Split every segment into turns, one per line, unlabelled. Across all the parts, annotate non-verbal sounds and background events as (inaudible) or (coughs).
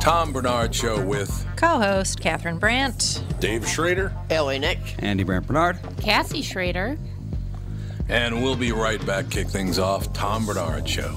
Tom Barnard Show with
Co-host Catherine Brandt.
Dave Schrader.
L.A. Nick.
Andy Brandt Barnard.
Cassie Schrader.
And we'll be right back. Kick things off. Tom Barnard Show.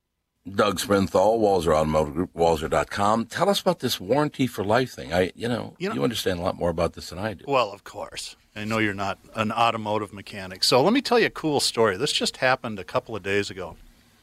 Doug Sprinthal, Walser Automotive Group, Walser.com. Tell us about this warranty for life thing. I, you know,
You
you, understand a lot more about this than I do.
Well, of course. I know you're not an automotive mechanic. So let me tell you a cool story. This just happened a couple of days ago.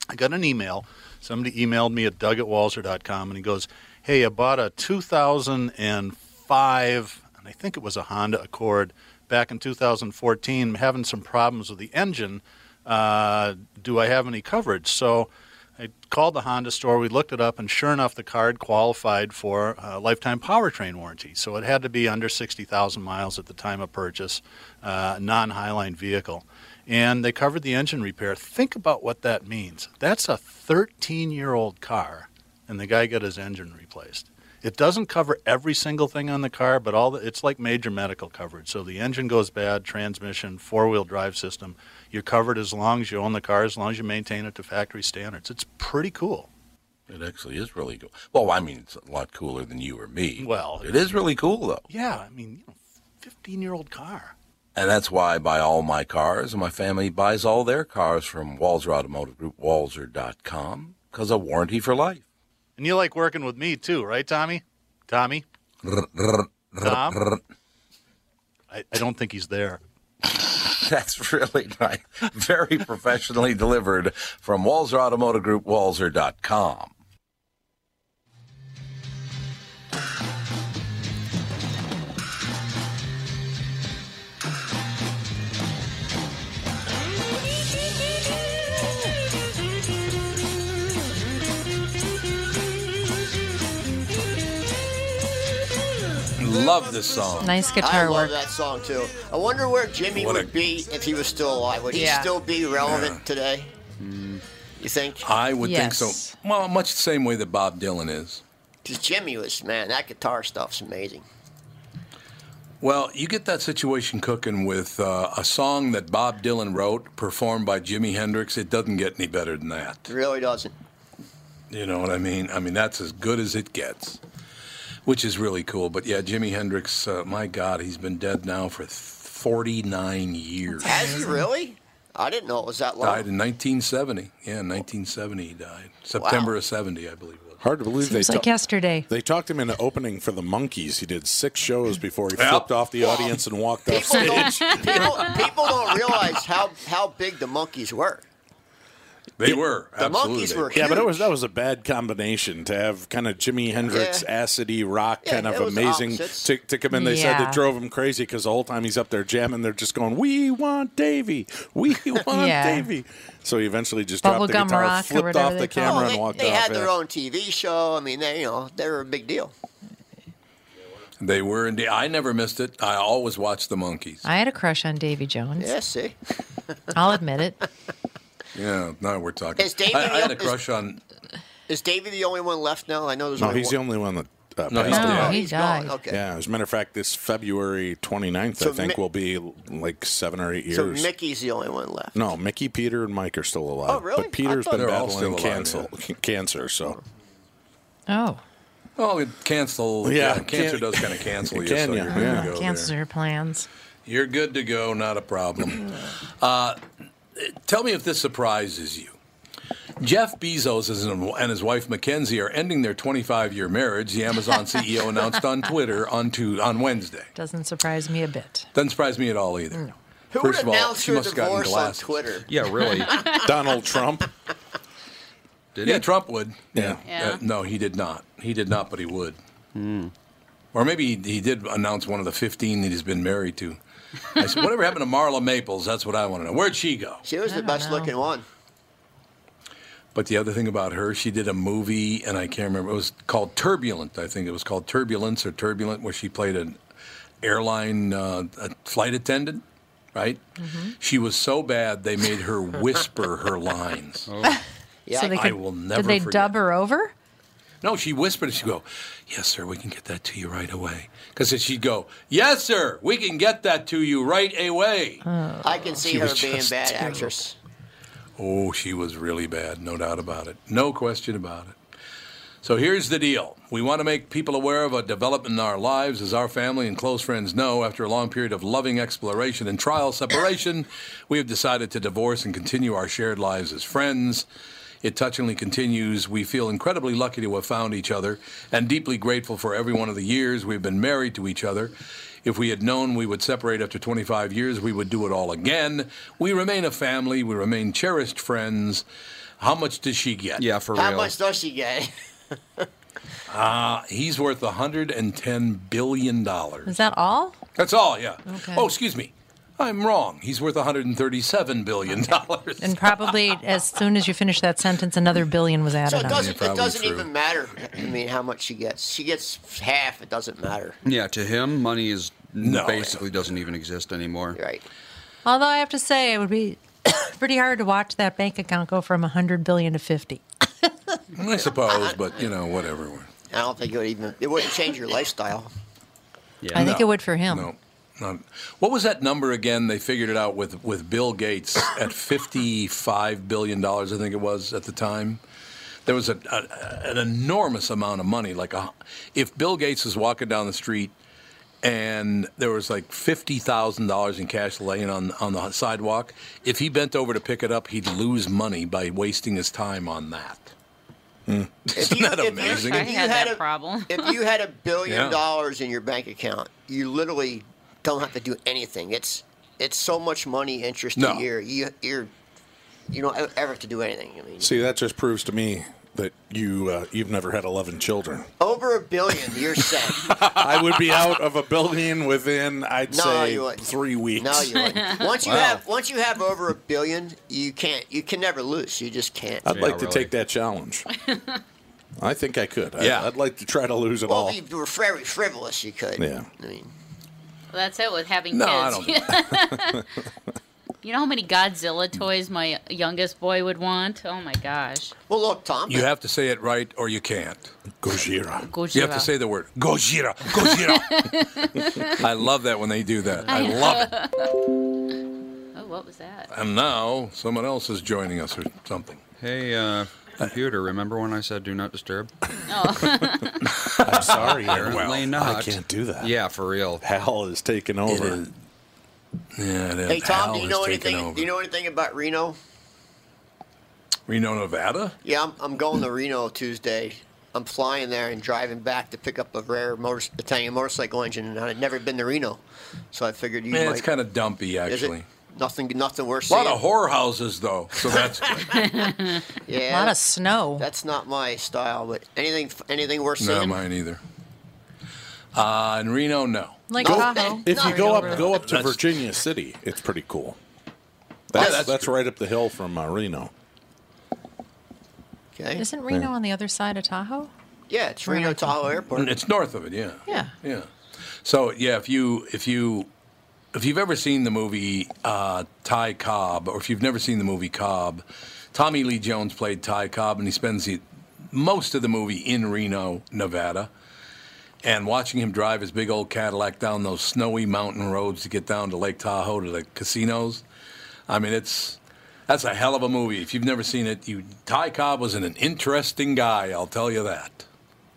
I got an email. Somebody emailed me at doug at walser.com and he goes, Hey, I bought a 2005, and I think it was a Honda Accord back in 2014. I'm having some problems with the engine. Uh, do I have any coverage? So I called the Honda store. We looked it up, and sure enough, the card qualified for a lifetime powertrain warranty. So it had to be under 60,000 miles at the time of purchase, uh, non Highline vehicle. And they covered the engine repair. Think about what that means. That's a 13 year old car, and the guy got his engine replaced. It doesn't cover every single thing on the car, but all the, it's like major medical coverage. So the engine goes bad, transmission, four wheel drive system. You're covered as long as you own the car, as long as you maintain it to factory standards. It's pretty cool.
It actually is really cool. Well, I mean, it's a lot cooler than you or me.
Well,
it is really cool, though.
Yeah, I mean, you know, 15 year old car.
And that's why I buy all my cars, and my family buys all their cars from Walser Automotive Group, Walser.com, because of warranty for life.
And you like working with me too, right, Tommy? Tommy? Tom? I, I don't think he's there. (laughs)
That's really nice. Very professionally delivered from Walser Automotive Group, Walser.com.
Love this song.
Nice guitar
I
guitar
love
work.
that song too. I wonder where Jimmy
What a-
would be if he was still alive. Would he
Yeah.
still be relevant today? You think?
I would think so. Well, much the same way that Bob Dylan is.
Because Jimmy was man, that guitar stuff's amazing.
Well, you get that situation cooking with uh, a song that Bob Dylan wrote, performed by Jimi Hendrix. It doesn't get any better than that.
It really doesn't.
You know what I mean? I mean, that's as good as it gets, which is really cool. But yeah, Jimi Hendrix, uh, my God, he's been dead now for 49 years.
Has he really? I didn't know it was that long.
Died in 1970. Yeah, in 1970 he died. September of 70, I believe it was.
Hard to believe
Seems
they
like
ta-
yesterday.
They talked him into opening for the Monkees. He did six shows before he
Yep.
flipped off the audience and walked off
People don't,
stage. (laughs)
people, people don't realize how, how big the Monkees were.
They were.
The
absolutely.
Monkees were
Yeah, but it was that was a bad combination to have kind of Jimi Hendrix,
Yeah.
acidy rock,
Yeah,
kind of amazing to, to come in. They said
Yeah.
it drove him crazy because the whole time he's up there jamming, they're just going, "We want Davy, we (laughs) want
Yeah.
Davy." So he eventually just dropped the guitar,
rock
flipped off the camera,
Oh,
and
they,
walked
they
off.
had their
yeah.
own TV show. I mean, they you know they were a big deal.
They were indeed. I never missed it. I always watched the Monkees.
I had a crush on Davy Jones.
Yeah, see,
I'll admit it. (laughs)
Yeah, now we're talking.
Is David
I, I had a
is-
crush on.
is Davey the only one left now? I know there's
No,
only
he's
one.
the only one that. Uh,
No, he's
passed
still
away.
No,
alive.
he
He's gone.
died.
Okay.
Yeah, as a matter of fact, this February 29th,
So
I think,
Mi-
will be like seven or eight years.
So Mickey's the only one left.
No, Mickey, Peter, and Mike are still alive.
Oh, really?
But Peter's
I thought
been battling
still alive,
cancer, cancer. So
Oh,
Oh, it cancel.
Yeah,
Yeah, cancer
can-
does kind of cancel you.
Can
so
ya?
you're good
Yeah.
to go
cancels your plans.
You're good to go. Not a problem. uh, tell me if this surprises you. Jeff Bezos and his wife Mackenzie are ending their 25-year marriage. The Amazon (laughs) CEO announced on Twitter on to, on Wednesday.
Doesn't surprise me a bit.
Doesn't surprise me at all either.
Who
First
would
of all,
announce
she must have gotten
divorce on. Twitter?
Yeah, really. (laughs)
Donald Trump.
Did
Yeah,
he?
Trump would.
Yeah.
Yeah.
Uh, no, he did not. He did not, but he would. Or maybe he, he did announce one of the 15 that he's been married to. I said, whatever happened to Marla Maples? That's what I want to know. Where'd she go?
She was
I
the best
know.
looking one.
But the other thing about her, she did a movie, and I can't remember. It was called Turbulent. I think it was called Turbulence or Turbulent, where she played an airline uh, a flight attendant. Right? She was so bad they made her whisper her lines. (laughs)
Yeah,
so they
I will never
Did they
forget.
dub her over?
No, she whispered. She'd go, "Yes, sir, we can get that to you right away." Because she'd go, "Yes, sir, we can get that to you right away."
I can see
She
her being bad
terrible.
actress.
Oh, she was really bad, no doubt about it. No question about it. So here's the deal. We want to make people aware of a development in our lives, as our family and close friends know. After a long period of loving exploration and trial separation, we have decided to divorce and continue our shared lives as friends. It touchingly continues. We feel incredibly lucky to have found each other and deeply grateful for every one of the years we've been married to each other. If we had known we would separate after 25 years, we would do it all again. We remain a family. We remain cherished friends. How much does she get?
Yeah, for
How
real.
much does she get? (laughs)
Uh, he's worth 110 billion dollars.
Is that all?
That's all, yeah.
Okay.
Oh, excuse me. I'm wrong. He's worth 137 billion dollars.
And probably as soon as you finish that sentence, another billion was
So
added
it
on.
doesn't. It doesn't
true.
even matter. I mean, how much she gets. She gets half. It doesn't matter.
Yeah, to him, money is
No.
basically doesn't even exist anymore.
Right.
Although I have to say, it would be (coughs) pretty hard to watch that bank account go from 100 billion to 50.
I suppose, but you know, whatever.
I don't think it would even. It wouldn't change your lifestyle.
Yeah.
I think
No.
it would for him.
No. Not, what was that number again? They figured it out with, with Bill Gates (coughs) at $55 billion, I think it was at the time. There was a, a, an enormous amount of money. Like, a, if Bill Gates was walking down the street and there was like $50,000 in cash laying on, on the sidewalk, if he bent over to pick it up, he'd lose money by wasting his time on that. Hmm.
If
Isn't that
if
amazing?
if
I had
had
that
a,
problem.
if you had a billion
Yeah.
dollars in your bank account, you literally don't have to do anything. It's it's so much money interest
No.
a year. You you're you don't ever have to do anything. I mean,
See, that just proves to me that you uh, you've never had 11 children.
over a billion, you're set. (laughs)
I would be out of a billion within, I'd
No,
say,
you
three weeks.
no, you wouldn't. (laughs) Once you
Wow.
have once you have over a billion, you can't. You can never lose. You just can't.
I'd
Yeah,
like to take that challenge. (laughs) I think I could.
Yeah.
I'd like to try to lose it
well,
all.
if you were very frivolous, you could.
Yeah.
I mean,
Well, that's it with having
No, I don't. (laughs)
you You know how many Godzilla toys my youngest boy would want? Oh my gosh.
Well, look, Tom.
You have to say it right or you can't.
Gojira.
You have to say the word Gojira. Gojira. (laughs) I love that when they do that. I love it.
Oh, what was that?
And now someone else is joining us or something.
Hey, uh, computer, remember when I said do not disturb? (laughs) Oh.
I'm sorry, Aaron.
Apparently
I can't do that.
Yeah, for real.
Hal is taking over.
is. Yeah, it is.
Hey, Tom,
Hal
do you know anything?
over.
Do you know anything about Reno?
Reno, Nevada?
Yeah, I'm, I'm going to Reno Tuesday. I'm flying there and driving back to pick up a rare motor, Italian motorcycle engine, and I'd never been to Reno, so I figured you
Man,
might.
it's kind of dumpy,
Is it?
actually.
Nothing, nothing worse.
A lot
seeing.
of whorehouses, though, so that's (laughs) (laughs)
yeah,
A lot of snow.
That's not my style, but anything, anything worse.
not
seeing.
mine either. Uh, in Reno, no.
Like
Go-
Tahoe.
if you go up, go up to
That's-
Virginia City. It's pretty cool. That's
that's
that's, right up the hill from uh, Reno.
Okay.
Isn't Reno on the other side of Tahoe?
Yeah, it's Reno Tahoe Airport.
It's north of it, yeah.
Yeah.
Yeah. So yeah, if you if you if you've ever seen the movie uh, Ty Cobb, or if you've never seen the movie Cobb, Tommy Lee Jones played Ty Cobb, and he spends the, most of the movie in Reno, Nevada. And watching him drive his big old Cadillac down those snowy mountain roads to get down to Lake Tahoe to the casinos, I mean, it's that's a hell of a movie. If you've never seen it, you Ty Cobb was an, an interesting guy. I'll tell you that.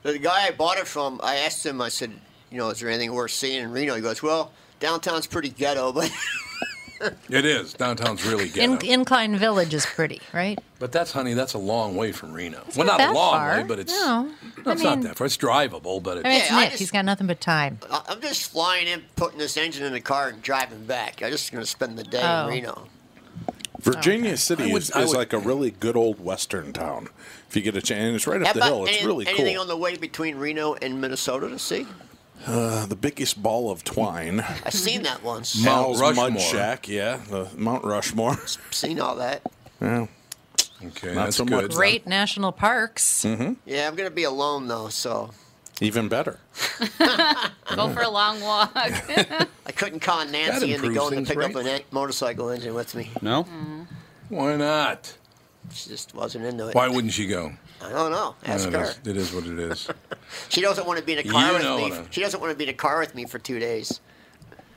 The guy I bought it from, I asked him, I said, you know, is there anything worth seeing in Reno? He goes, well, downtown's pretty ghetto, but (laughs)
It is downtown's really
In,
ghetto.
Incline Village is pretty, right?
But that's, honey, that's a long way from Reno.
It's
well,
not
not, a long
far.
way, but it's
No.
no, it's
I mean-
not that far. It's drivable, but it's
I mean, it's
Yeah, I
Nick.
just-
He's got nothing but time.
I- I'm just flying in, putting this engine in the car, and driving back. I'm just going to spend the day
Oh.
in Reno.
Virginia City
would-
is,
I
is
would-
like a really good old western town. If you get a chance, and it's right
How
up the hill. It's
any-
really
anything
cool.
Anything on the way between Reno and Minnesota to see?
Uh, the biggest ball of twine.
I've seen that once.
Mount
Hal's Mud
Rushmore.
Shack, yeah, the Mount Rushmore. (laughs)
Seen all that.
Yeah.
okay.
Not
that's
so much.
good.
Great national parks.
Yeah, I'm going to be alone, though, so
Even better. (laughs)
Go for a long walk. (laughs)
I couldn't con Nancy into
improves
going to
things,
pick up
right?
an en- motorcycle engine with me.
No?
Why not?
She just wasn't into it.
Why wouldn't she go?
I don't know. Ask
No, it,
her.
is, it is what it is. (laughs)
She doesn't want to be in a car
You
with me.
what I-
She doesn't want to be in a car with me for two days.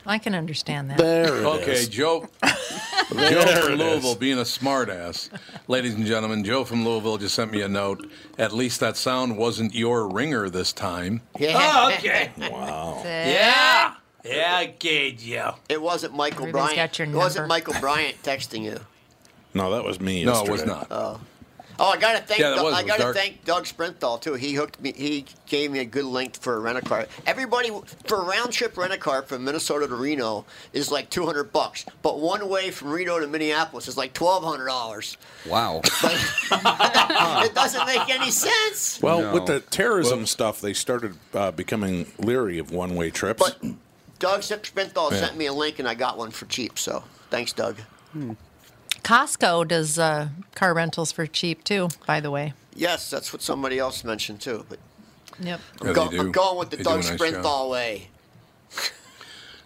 I can understand that.
There it
Okay,
is.
Joe. Joe from Louisville
is.
being a smartass. Ladies and gentlemen, Joe from Louisville just sent me a note. At least that sound wasn't your ringer this time.
Yeah.
Oh, okay. (laughs)
Wow.
Yeah. Yeah, okay, Joe.
It wasn't Michael
Everybody's
Bryant.
got your
it wasn't. Michael Bryant texting you.
No, that was me.
No,
yesterday.
it was not.
Oh, I gotta thank.
Yeah, was-
I gotta
dark.
thank Doug Sprinthal too. He hooked me. He gave me a good link for a rent a car. Everybody for a round trip rent a car from Minnesota to Reno is like two hundred bucks, but one way from Reno to Minneapolis is like twelve hundred dollars.
Wow. (laughs)
it doesn't make any sense.
Well,
No.
with the terrorism stuff, they started uh, becoming leery of one-way trips.
But Doug Sprinthal
Yeah.
sent me a link and I got one for cheap. So thanks, Doug.
Costco does uh, car rentals for cheap too. By the way.
Yes, that's what somebody else mentioned too. But
Yep.
I'm,
Yeah,
go- I'm going with the
They do a
Doug
nice
Sprinthal way.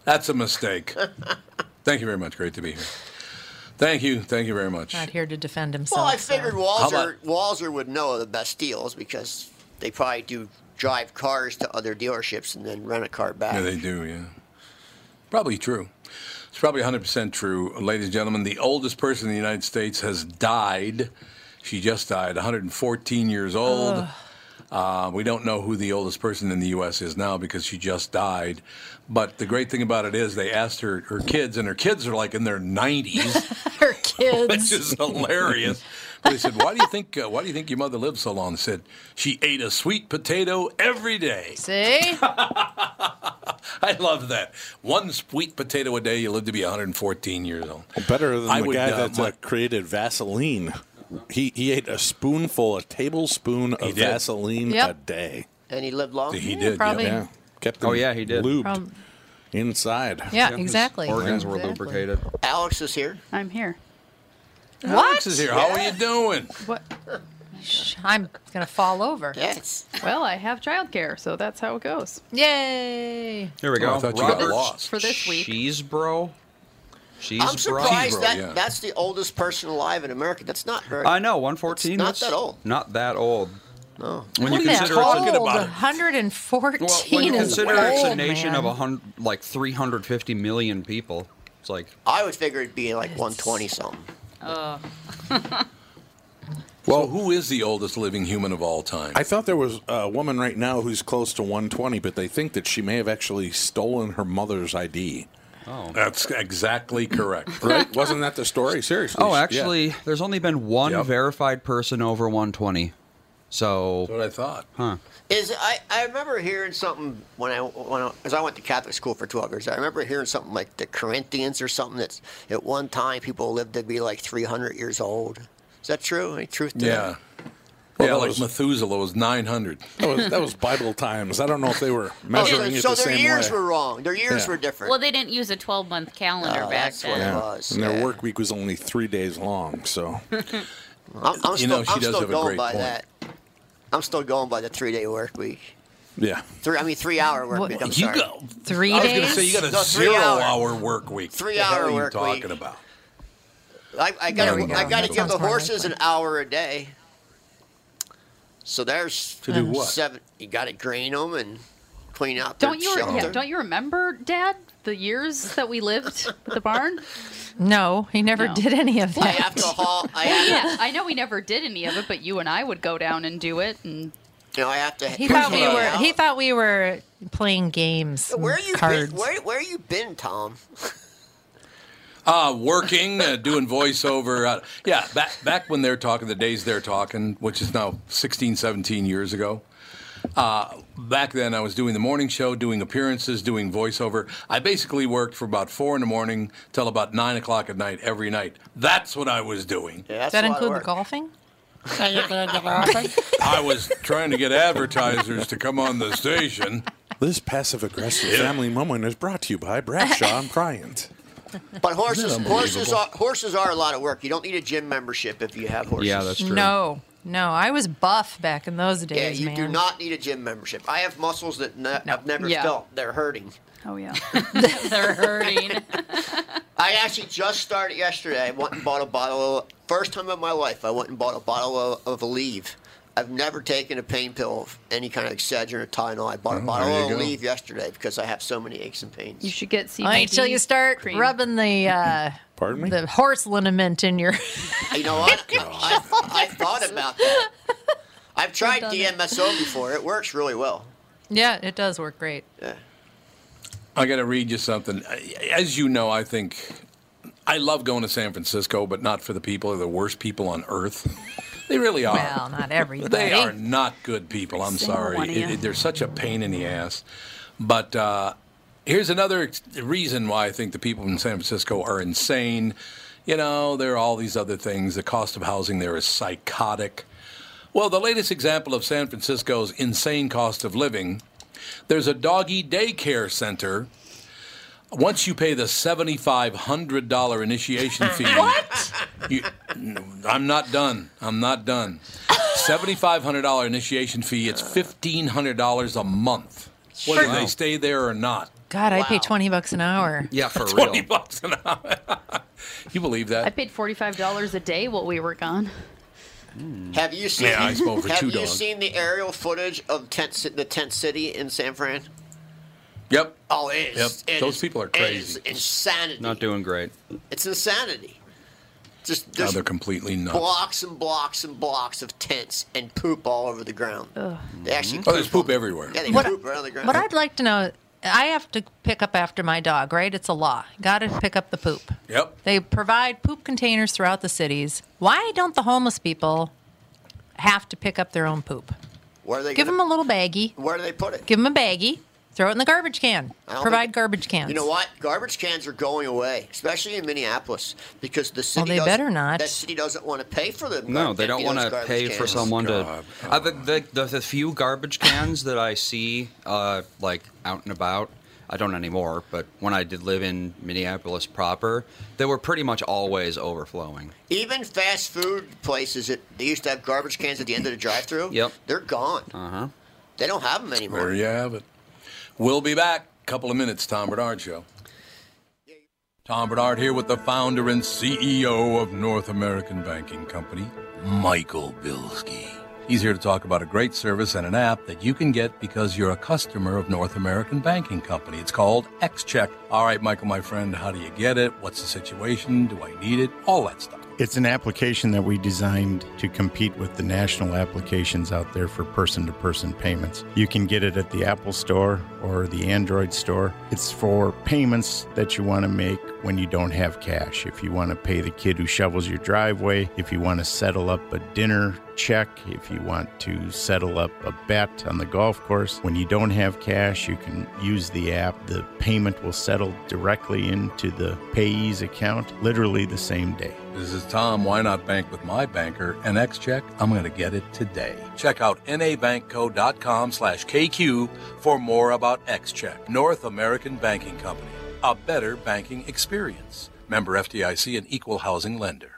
That's a mistake. (laughs) Thank you very much. Great to be here. Thank you. Thank you very much.
Not here to defend himself.
Well, I figured
How
Walser
about-
Walser would know the best deals because they probably do drive cars to other dealerships and then rent a car back.
Yeah, they do, yeah. Probably true. It's probably 100% true. Ladies and gentlemen, the oldest person in the United States has died. She just died, 114 years old. Uh, we don't know who the oldest person in the U.S. is now because she just died. But the great thing about it is they asked her, her kids, and her kids are like in their 90s, (laughs)
Her kids. (laughs)
which is hilarious. They said, "Why do you think? Uh, why do you think your mother lived so long?" They said, "She ate a sweet potato every day."
See? (laughs)
I love that. One sweet potato a day, you live to be 114 years old.
Better than
I
the
would,
guy
uh,
that
my-
uh, created Vaseline. He he ate a spoonful, a tablespoon of. Vaseline
Yep.
a day.
and he lived long.
He
Yeah,
did.
probably.
Yeah.
Yeah, kept
Oh, yeah, he did.
lubed
From-
inside.
yeah,
His
exactly.
Organs were
Exactly.
lubricated.
Alex is here.
I'm here.
Alex is here. How are you doing?
What?
I'm gonna fall over.
Yes.
Well, I have childcare, so that's how it goes.
Yay!
Here we
Oh,
go.
I thought you got
Robert
lost.
For this week.
Cheesebro. She's bro.
I'm
bright.
surprised that that's the oldest person alive in America. That's not very.
I know, 114.
It's not that old.
Not that old.
No.
When
What
you
are
consider it's
talking
a,
about? 114
well, when you
is
consider it's a nation
man.
of a hundred, like 350 million people, it's like
I would figure it'd be like 120 something.
Oh. (laughs)
Well, who is the oldest living human of all time?
I thought there was a woman right now who's close to 120, but they think that she may have actually stolen her mother's ID.
Oh.
That's exactly correct. (laughs)
Right? Wasn't that the story? Seriously.
Oh,
Yeah.
actually, there's only been one
Yep.
verified person over 120. So.
That's what I thought.
Huh.
Is I, I remember hearing something when I when I, as I went to Catholic school for 12 years. I remember hearing something like the Corinthians or something that's at one time people lived to be like 300 years old. Is that true? Any truth to
Yeah.
that?
yeah,
that
like
was-
Methuselah was 900.
That was, that was Bible times. I don't know if they were
oh,
measuring Oh, measuring
so
it the
their
same
years
way.
were wrong. Their years
Yeah.
were different.
Well, they didn't use a 12 month calendar
Oh,
back
that's what
then.
it was.
and their work week was only three days long. So
I'm, I'm
You
still,
know, she
I'm
does
still
have a great
by
point.
that. I'm still going by the three day work week.
yeah,
Three, I mean, three hour work
What-
week. I'm
You
sorry.
go.
Three
I was going to say you got a
No, three
zero
hour.
hour work week.
Three
What the hell
hour
are you
work
talking
week.
about?
I, I
There
got
we
to
go.
I got to
That
give
sounds
the
more
horses
like
an hour a day. So there's
To do what?
seven. You got to grain them and clean out.
Don't
their
you?
shelter.
Yeah, don't you remember, Dad, the years that we lived at the barn?
No, he never
No.
did any of
I
that.
have to (laughs) haul. I have,
yeah, I know we never did any of it, but you and I would go down and do it. And
you know, I have to.
He thought we
push
were.
out.
He thought we were playing games.
Where you
cards.
been? Where Where you been, Tom?
Uh, working, uh, doing voiceover. Uh, yeah, back back when they're talking, the days they're talking, which is now 16, 17 years ago. Uh, back then, I was doing the morning show, doing appearances, doing voiceover. I basically worked for about four in the morning till about nine o'clock at night every night. That's what I was doing.
Yeah,
Does that
a
include the golfing? (laughs)
I was trying to get advertisers to come on the station.
this passive aggressive family moment is brought to you by Bradshaw and Bryant.
But horses, horses are horses are a lot of work. You don't need a gym membership if you have horses.
Yeah, that's true.
No, no. I was buff back in those days.
Yeah, you
man.
do not need a gym membership. I have muscles that ne- I've never
Yeah.
felt. They're hurting.
oh yeah, (laughs) (laughs)
They're hurting. (laughs)
I actually just started yesterday. I went and bought a bottle of, first time in my life, I went and bought a bottle of, of Aleve. I've never taken a pain pill of any kind of Excedrin or Tylenol. I bought a
Oh,
bottle
there
of
you go.
Aleve yesterday because I have so many aches and pains.
you should get CBD.
Wait till you start
cream.
rubbing the uh, (laughs)
Pardon me?
the horse liniment in your. (laughs)
You know what? (laughs) I, I thought about that. I've tried
done it.
DMSO before. It works really well.
yeah, it does work great.
Yeah.
I got to read you something. As you know, I think I love going to San Francisco, but not for the people. They're the worst people on earth. They really are.
Well, not everybody.
They are not good people. I'm sorry. It- it- they're such a pain in the ass. But uh, here's another reason why I think the people in San Francisco are insane. You know, there are all these other things. The cost of housing there is psychotic. Well, the latest example of San Francisco's insane cost of living there's a doggy daycare center. Once you pay the $7,500 initiation (laughs) fee. what? You, I'm not done. I'm not done. $7,500 initiation fee. It's $1,500 a month. Whether they stay there or not.
God, I pay twenty bucks an hour.
Yeah, for (laughs)
20
real.
bucks an hour. (laughs) you believe that?
I paid forty five dollars a day while we were gone. Hmm.
Have you seen?
Yeah, I spoke for
have
two
you
dogs.
seen the aerial footage of tent, the tent city in San Fran?
Yep.
Oh, it is.
Yep.
it
Those
is-
people are crazy.
is insanity.
Not doing great.
It's insanity. Just
Now
there's
they're completely nuts.
blocks and blocks and blocks of tents and poop all over the ground. They actually. Mm-hmm.
Oh, there's poop everywhere.
Yeah, they
What-
poop around the ground.
What I'd like to know, I have to pick up after my dog, right? It's a law. Got to pick up the poop.
Yep.
They provide poop containers throughout the cities. Why don't the homeless people have to pick up their own poop?
Where are they?
Give
gonna,
them a little baggie.
Where do they put it?
Give them a baggie. Throw it in the garbage can. Provide
think-
garbage cans.
You know what? Garbage cans are going away, especially in Minneapolis, because the city.
Well, they better not.
That city doesn't want to pay for them.
No, they don't want to
garbage
pay for
cans.
someone
God.
to. Uh, the, the, the, the few garbage cans that I see, uh, like out and about, I don't anymore. But when I did live in Minneapolis proper, they were pretty much always overflowing.
Even fast food places that they used to have garbage cans at the end of the drive-through.
Yep.
They're gone.
Uh huh.
They don't have them anymore.
There you have it. We'll be back. A couple of minutes, Tom Barnard Show. Tom Barnard here with the founder and CEO of North American Banking Company, Michael Bilski. He's here to talk about a great service and an app that you can get because you're a customer of North American Banking Company. It's called XCheck. All right, Michael, my friend, how do you get it? What's the situation? Do I need it? All that stuff.
It's an application that we designed to compete with the national applications out there for person to person payments. You can get it at the Apple Store or the Android Store. It's for payments that you want to make when you don't have cash. If you want to pay the kid who shovels your driveway, if you want to settle up a dinner check, if you want to settle up a bet on the golf course, when you don't have cash, you can use the app. The payment will settle directly into the payee's account literally the same day.
This is Tom. Why not bank with my banker? An X-Check? I'm going to get it today. Check out nabankco.com slash KQ for more about X-Check. North American Banking Company. A better banking experience. Member FDIC and equal housing lender.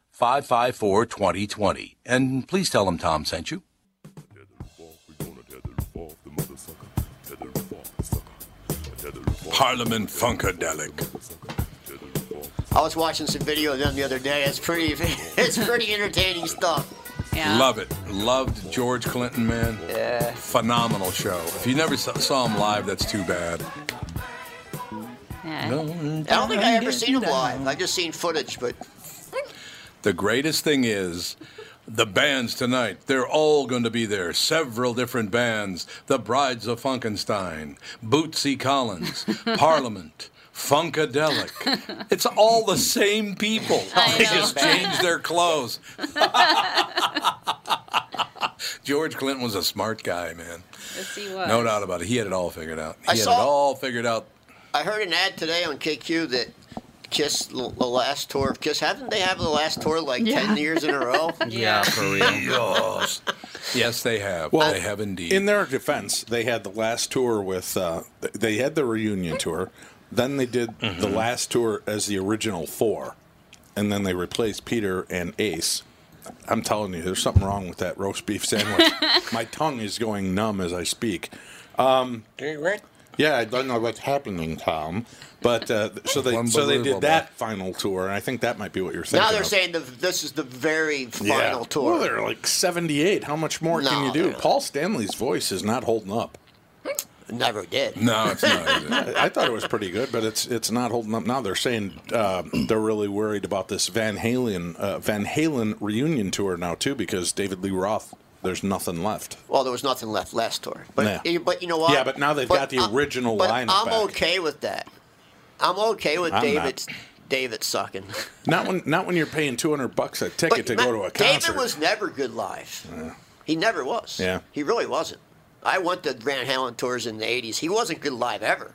554 2020. And please tell them Tom sent you. Parliament Funkadelic.
I was watching some video of them the other day. It's pretty, (laughs) it's pretty entertaining stuff.
Love it. Loved George Clinton, man.
Yeah.
Phenomenal show. If you never saw, saw him live, that's too bad. Yeah.
I don't think I ever seen him live. I've just seen footage, but
The greatest thing is the bands tonight. They're all going to be there. Several different bands. The Brides of Funkenstein, Bootsy Collins, (laughs) Parliament. Funkadelic. It's all the same people. They just change their clothes. (laughs) George Clinton was a smart guy, man.
Yes, he was.
No doubt about it. He had it all figured out. He
I
had it all figured out.
I heard an ad today on KQ that Kiss, the last tour of Kiss, haven't they have the last tour like
Yeah.
10 years in a row? (laughs)
Yeah, for real.
Yes. yes, they have.
Well,
they have indeed.
In their defense, they had the last tour with. Uh, they had the reunion tour. Then they did the
Mm-hmm.
last tour as the original four, and then they replaced Peter and Ace. I'm telling you, there's something wrong with that roast beef sandwich. (laughs) My tongue is going numb as I speak. Um, yeah, I don't know what's happening, Tom. But uh, so they so they did that final tour, and I think that might be what you're thinking.
Now they're
of.
saying the, this is the very
Yeah.
final tour.
Well, they're like 78. How much more can you do?
they're-
Paul Stanley's voice is not holding up.
Never did.
no, it's not. (laughs)
I I thought it was pretty good, but it's it's not holding up now. They're saying uh, they're really worried about this Van Halen uh, Van Halen reunion tour now too because David Lee Roth. There's nothing left.
Well, there was nothing left last tour. But,
Yeah.
but you know what?
Yeah, but now they've got the
I'm-
original
but
lineup
I'm
back.
okay with that. I'm okay with
I'm
David. David sucking. (laughs)
Not when not when you're paying 200 bucks a ticket to go to a concert.
David was never good live. He never was.
Yeah.
He really wasn't. I went to Van Halen tours in the '80s. He wasn't good live ever.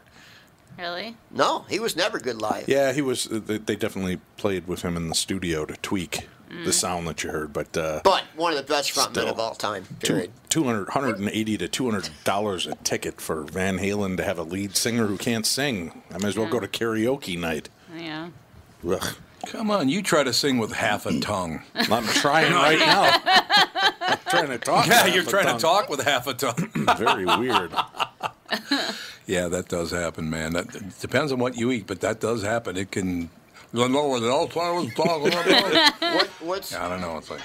Really?
No, he was never good live.
yeah, he was. uh, They they definitely played with him in the studio to tweak
Mm.
the sound that you heard, but. Uh,
But one of the best frontmen
Still.
of all time.
Two,
Period.
200, 180 to 200 dollars a ticket for Van Halen to have a lead singer who can't sing. I might as well go to karaoke night.
Yeah.
Ugh.
Come on, you try to sing with half a tongue.
I'm trying right now. I'm (laughs) trying to talk.
Yeah,
with
you're
half a
trying to talk with half a tongue. (laughs)
Very weird. (laughs)
yeah, that does happen, man. That depends on what you eat, but that does happen. It can. I know what else I was talking about. (laughs)
What, what's
I don't know. It's like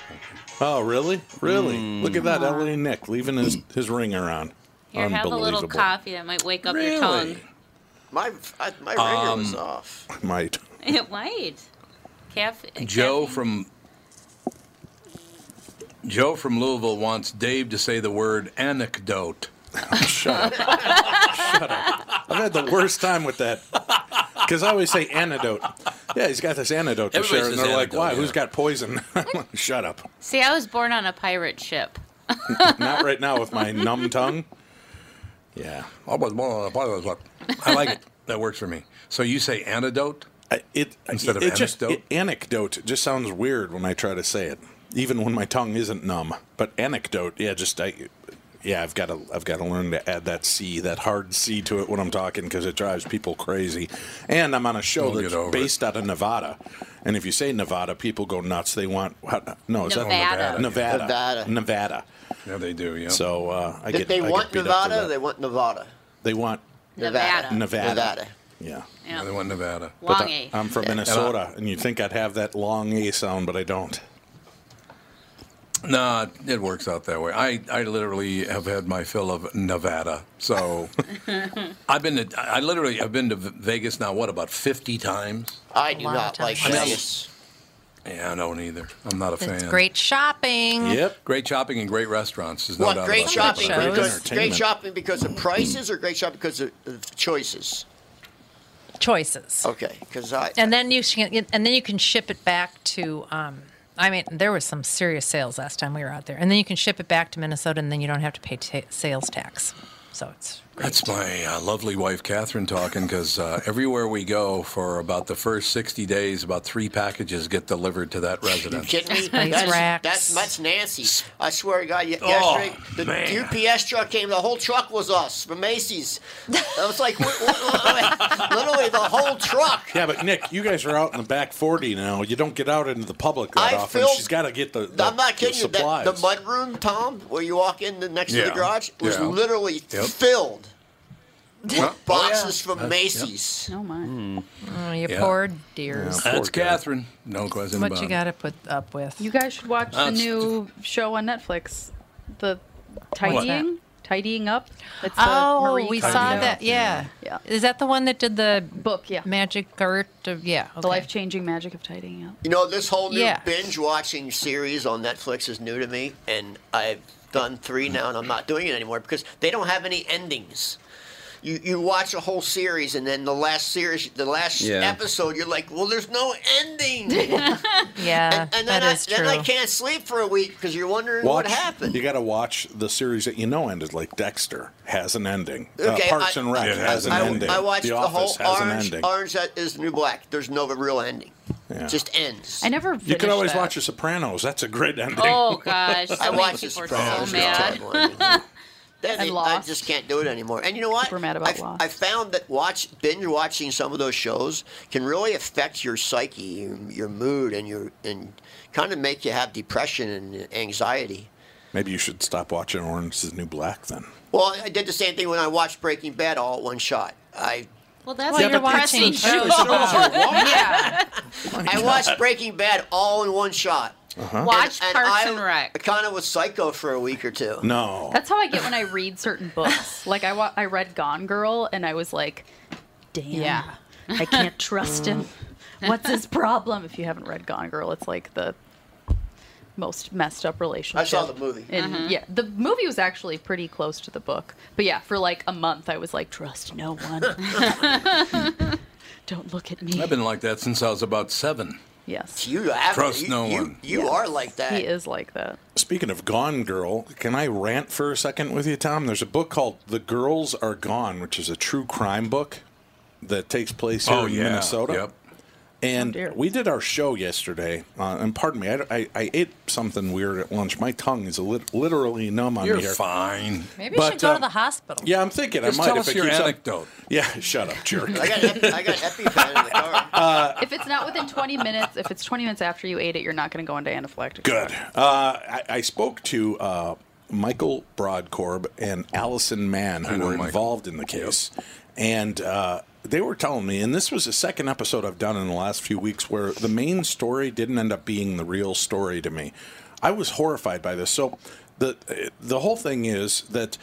Oh, really? Really?
Mm.
Look at that, L.A. Nick leaving his, his ring around.
Here, have a little coffee that might wake up your tongue.
my I, my ringer
Um,
was off. (laughs)
Might.
It might. Caffeine.
Joe from Joe from Louisville wants Dave to say the word anecdote.
Oh, shut up. Shut up. I've had the worst time with that. Because I always say antidote. Yeah, he's got this antidote to
Everybody
share. And they're like,
antidote,
why?
yeah.
Who's got poison? (laughs) Shut up.
See, I was born on a pirate ship. (laughs)
Not right now with my numb tongue. Yeah.
I was born on a pilot's what? I like it. That works for me. So you say antidote
it
instead of
it just
anecdote?
it- anecdote just sounds weird when I try to say it, even when my tongue isn't numb. But anecdote, yeah, just I, yeah, I've got to I've got to learn to add that C, that hard C to it when I'm talking because it drives people crazy. And I'm on a show
We'll
that's
get over
based out of Nevada, and if you say Nevada, people go nuts. They want what, no, is
Nevada.
that Nevada?
Nevada.
Nevada.
yeah, they do. Yeah.
So uh, I
Did
get
they
I get
want
beat up for
Nevada?
that.
Or they want Nevada.
They want
Nevada.
Nevada.
Nevada.
Yeah.
Yeah, they want Nevada.
But
Long
I-
A.
I'm from Minnesota, and you'd think I'd have that long A sound, but I don't.
No, it works out that way. I, I literally have had my fill of Nevada. So (laughs) I've been to, I literally have been to Vegas now, what, about 50 times?
I do not like
times.
Vegas.
Yeah, I don't either. I'm not a fan.
It's great shopping.
Yep.
Great shopping and great restaurants. There's no
What
doubt
great
about
shopping?
that.
Because,
entertainment.
great shopping because of prices, or great shopping because of, of choices.
Choices.
Okay, because I
And then you can, and then you can ship it back to. Um, I mean, there was some serious sales last time we were out there, and then you can ship it back to Minnesota, and then you don't have to pay sales tax. So it's great.
That's my uh, lovely wife, Catherine, talking because uh, everywhere we go for about the first 60 days, about three packages get delivered to that
You
residence.
kidding me?
Spice
That's,
racks.
that's that's Nancy. I swear to God, ye-
Oh,
yesterday the
man.
UPS truck came. The whole truck was us from Macy's. I was like, what, what, what, (laughs) literally the whole truck.
Yeah, but Nick, you guys are out in the back 40 now. You don't get out into the public that
I
often.
filled-
She's got to get the, the,
I'm not
the
kidding you. That, the mud room, Tom, where you walk in the, next to the garage, was
Yeah.
literally
Yep.
filled with
Well, (laughs) (laughs)
boxes hmm. mm.
oh, yeah.
from Macy's.
Oh my.
Oh, you
Yeah.
poor dears.
Yeah.
That's
Poor guy.
Catherine. No question
What you got to put up with?
You guys should watch the
That's-
new show on Netflix, the tidying, tidying up. It's the
Oh,
Marie
we
Kondo
saw that. Yeah.
Yeah.
Is that the one that did the
book. Yeah,
magic art? Of, yeah.
the
okay.
life-changing magic of tidying up.
You know, this whole new
Yeah.
binge watching series on Netflix is new to me, and I've done three now, and I'm not doing it anymore because they don't have any endings. You, you watch a whole series, and then the last series, the last
Yeah.
episode, you're like, well, there's no ending. (laughs)
Yeah,
and and
that
then, I,
is
then. I can't sleep for a week because you're wondering
watch,
what happened.
You got to watch the series that you know ended, like Dexter has an ending.
Okay,
uh, Parks
I-
and Rec
It
has an
I,
ending.
I watched
the,
the,
Office
whole
has an
Orange.
ending.
Orange is the New Black. There's no real ending.
Yeah.
It just ends.
I never.
you could always
that.
watch The Sopranos. That's a great ending.
Oh gosh, so (laughs)
I
many
watched The
people are
Sopranos.
so
it's
mad. (laughs)
terrible ending. Then I just can't do it anymore. And you know what?
Super mad about
I,
Lost.
I found that watch binge watching some of those shows can really affect your psyche, your, your mood, and your and kind of make you have depression and anxiety.
Maybe you should stop watching Orange is the New Black then.
Well, I did the same thing when I watched Breaking Bad all at one shot. I
Well, that's
Well,
what
you're
you're watching
watching
shows.
shows. (laughs)
Yeah.
I watched Breaking Bad all in one shot.
Uh-huh.
Watch
and
Parks
I,
and Rec.
I kind of was psycho for a week or two.
No.
That's how I get when I read certain books. (laughs) Like I, wa- I read Gone Girl, and I was like, "Damn,
Yeah.
I can't trust him. (laughs) What's his problem?" If you haven't read Gone Girl, it's like the most messed up relationship.
I saw the movie.
And yeah, the movie was actually pretty close to the book. But yeah, for like a month, I was like, "Trust no one. (laughs) Don't look at me."
I've been like that since I was about seven.
Yes,
You have
Trust
you,
no
you,
one.
You
Yes.
are like that.
he is like that.
Speaking of Gone Girl, can I rant for a second with you, Tom? There's a book called The Girls Are Gone, which is a true crime book that takes place here
Oh,
in
yeah.
Minnesota.
Yep.
And
dear.
we did our show yesterday, uh, and pardon me, I, I, I ate something weird at lunch. My tongue is a lit- literally numb on
You're
me here.
fine.
Maybe you should go
um,
to the hospital.
Yeah, I'm thinking
Just
I might.
tell
if
us
it
your
keeps on-
anecdote.
Yeah, (laughs) shut up, jerk.
I got Epi, I got EpiPen in the car. (laughs)
If it's not within 20 minutes, if it's 20 minutes after you ate it, you're not going to go into anaphylactic.
Good. Uh, I, I spoke to uh, Michael Brodkorb and Allison Mann, who were
Michael.
involved in the case, and uh, they were telling me, and this was the second episode I've done in the last few weeks where the main story didn't end up being the real story to me. I was horrified by this. So the the whole thing is that.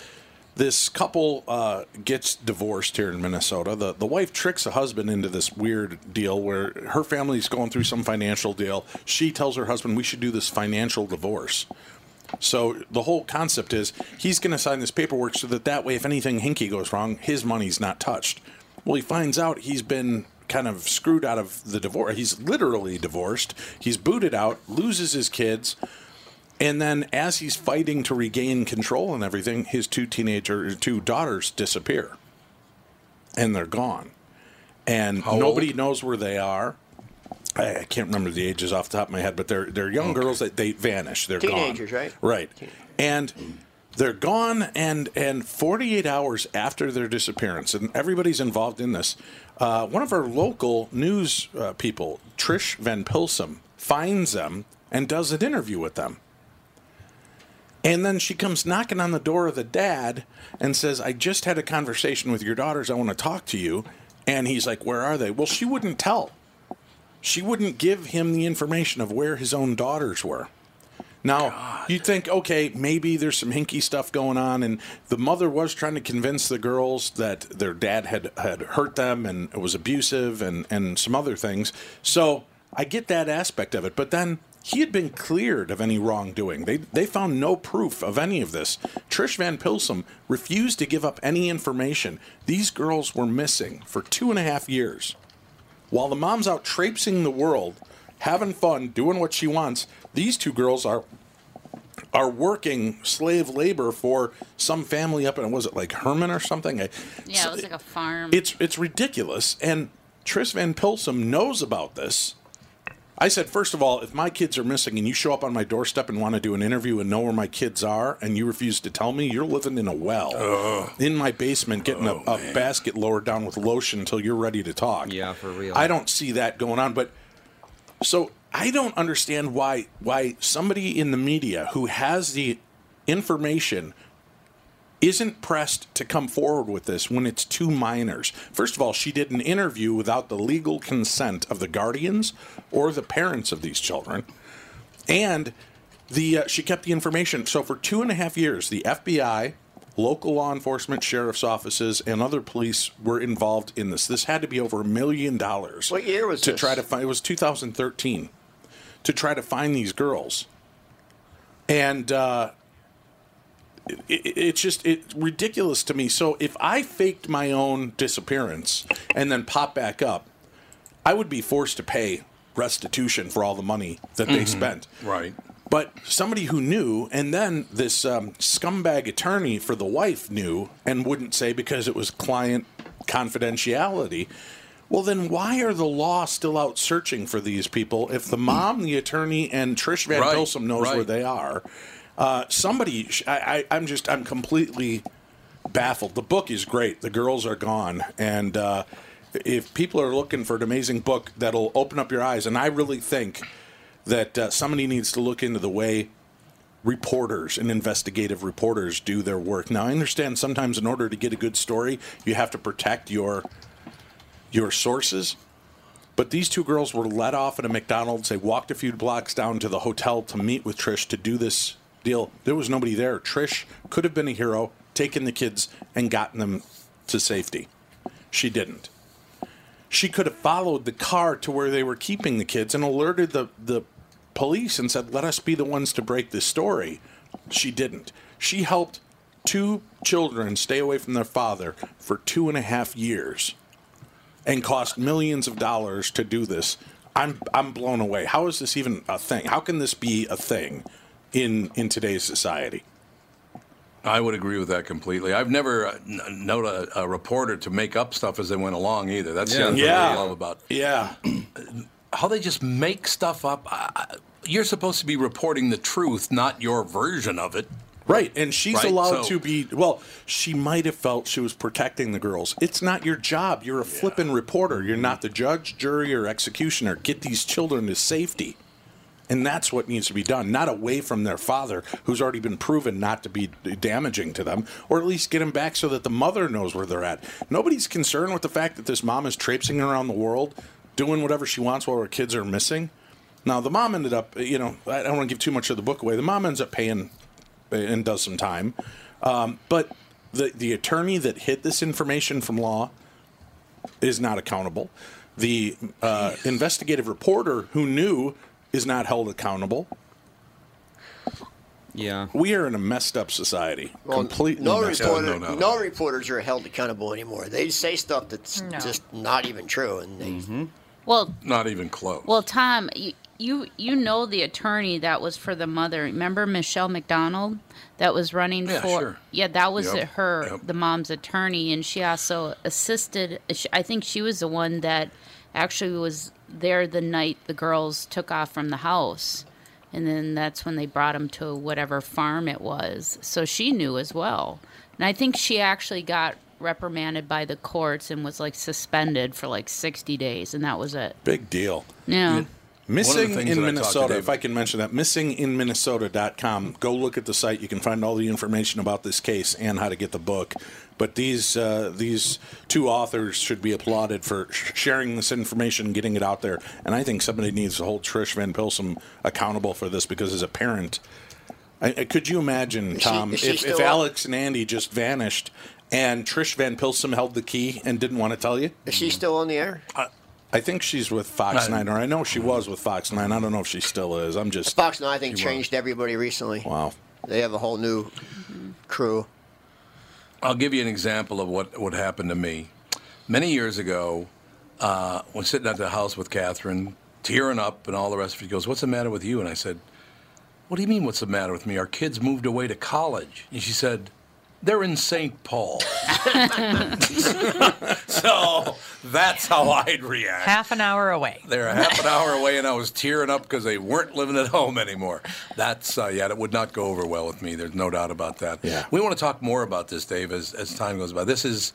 This couple uh, gets divorced here in Minnesota. The the wife tricks the husband into this weird deal where her family's going through some financial deal. She tells her husband, "We should do this financial divorce." So the whole concept is he's going to sign this paperwork so that that way, if anything hinky goes wrong, his money's not touched. Well, he finds out he's been kind of screwed out of the divorce. He's literally divorced. He's booted out, loses his kids, and then as he's fighting to regain control and everything, his two teenager, two daughters disappear, and they're gone, and
How
nobody
old?
knows where they are. I, I can't remember the ages off the top of my head, but they're they're young girls that they vanish. They're
Teenagers,
gone.
right?
Right, and they're gone. And and 48 hours after their disappearance, and everybody's involved in this. Uh, one of our local news uh, people, Trish Van Pilsum, finds them and does an interview with them. And then she comes knocking on the door of the dad and says, I just had a conversation with your daughters. I want to talk to you. And he's like, Where are they? Well, she wouldn't tell. She wouldn't give him the information of where his own daughters were. Now, you'd think, okay, maybe there's some hinky stuff going on, and the mother was trying to convince the girls that their dad had, had hurt them and was abusive and, and some other things. So I get that aspect of it. But then he had been cleared of any wrongdoing. They, they found no proof of any of this. Trish Van Pilsum refused to give up any information. These girls were missing for two and a half years. While the mom's out traipsing the world, having fun, doing what she wants, these two girls are are working slave labor for some family up in was it like Herman or something? I-
Yeah, it was like a farm.
it's it's ridiculous. And Trish Van Pilsum knows about this. I said, first of all, if my kids are missing and you show up on my doorstep and want to do an interview and know where my kids are and you refuse to tell me, you're living in a well in my basement getting a, oh, a basket lowered down with lotion until you're ready to talk.
Yeah, for real.
I don't see that going on. But so I don't understand why why somebody in the media who has the information isn't pressed to come forward with this when it's two minors. First of all, she did an interview without the legal consent of the guardians or the parents of these children, and the uh, she kept the information. So for two and a half years, the FBI, local law enforcement, sheriff's offices, and other police were involved in this. This had to be over a million dollars.
What year was
to
this?
try to find? It was 2013 to try to find these girls, and. Uh, it, it- it's just it's ridiculous to me. So if I faked my own disappearance and then pop back up, I would be forced to pay restitution for all the money that they
Mhm.
spent.
Right.
But somebody who knew, and then this um, scumbag attorney for the wife knew and wouldn't say because it was client confidentiality. Well, then why are the law still out searching for these people if the mom, the attorney, and Trish Van
Right,
knows
right.
where they are? Uh, somebody, sh- I, I, I'm just, I'm completely baffled. The book is great. The girls are gone, and uh, if people are looking for an amazing book that'll open up your eyes, and I really think that uh, somebody needs to look into the way reporters and investigative reporters do their work. Now, I understand sometimes in order to get a good story, you have to protect your your sources. But these two girls were let off at a McDonald's. They walked a few blocks down to the hotel to meet with Trish to do this deal. There was nobody there. Trish could have been a hero, taken the kids and gotten them to safety. She didn't. She could have followed the car to where they were keeping the kids and alerted the, the police and said, Let us be the ones to break this story. She didn't. She helped two children stay away from their father for two and a half years and cost millions of dollars to do this. I'm I'm blown away. How is this even a thing? How can this be a thing in in today's society?
I would agree with that completely. I've never uh, known a, a reporter to make up stuff as they went along either. That's the
Yeah.
thing
Yeah.
I love about
Yeah. (clears throat)
how they just make stuff up. I- I- You're supposed to be reporting the truth, not your version of it.
Right, and she's
Right,
allowed
so-
to be. Well, she might have felt she was protecting the girls. It's not your job. You're a flippin' reporter. You're not mm-hmm. the judge, jury, or executioner. Get these children to safety. And that's what needs to be done, not away from their father, who's already been proven not to be damaging to them, or at least get them back so that the mother knows where they're at. Nobody's concerned with the fact that this mom is traipsing around the world, doing whatever she wants while her kids are missing. Now, the mom ended up, you know, I don't want to give too much of the book away. The mom ends up paying and does some time. Um, but the, the attorney that hid this information from law is not accountable. The uh, investigative reporter who knew is not held accountable.
Yeah.
We are in a messed up society. Completely
no
messed
reporter,
up.
no, reporters are held accountable anymore. They say stuff that's
No.
just not even true, and they.
Mm-hmm.
Well,
Not even close.
well, Tom, you, you you know the attorney that was for the mother. Remember Michelle MacDonald that was running
Yeah,
for?
sure.
Yeah, that was
Yep,
her,
yep.
the mom's attorney, and she also assisted. I think she was the one that actually was there the night the girls took off from the house. And then that's when they brought them to whatever farm it was. So she knew as well. And I think she actually got reprimanded by the courts and was like suspended for like 60 days. And that was it.
Big deal.
Yeah.
Missing in
that I talked to
Minnesota, if I can mention that, missinginminnesota.com. Go look at the site. You can find all the information about this case and how to get the book. But these uh, these two authors should be applauded for sh- sharing this information, getting it out there. And I think somebody needs to hold Trish Van Pilsum accountable for this because as a parent, I, I- could you imagine,
Is she-
Tom,
is she
if, if? Alex and Andy just vanished and Trish Van Pilsum held the key and didn't want to tell you?
Is she still on the air?
I think she's with Fox
I-
9, or I know she was with Fox 9. I don't know if she still is. I'm just.
Fox 9, I think,
She was.
changed everybody recently.
Wow.
They have a whole new crew.
I'll give you an example of what, what happened to me. Many years ago, uh, when sitting at the house with Catherine, tearing up and all the rest of it, she goes, What's the matter with you? And I said, What do you mean, what's the matter with me? Our kids moved away to college. And she said, They're in St. Paul. so that's how I'd react.
Half an hour away.
They're a half an hour away, and I was tearing up because they weren't living at home anymore. That's uh, yeah, that would not go over well with me. There's no doubt about that. Yeah. We want to talk more about this, Dave, as, as time goes by. This is.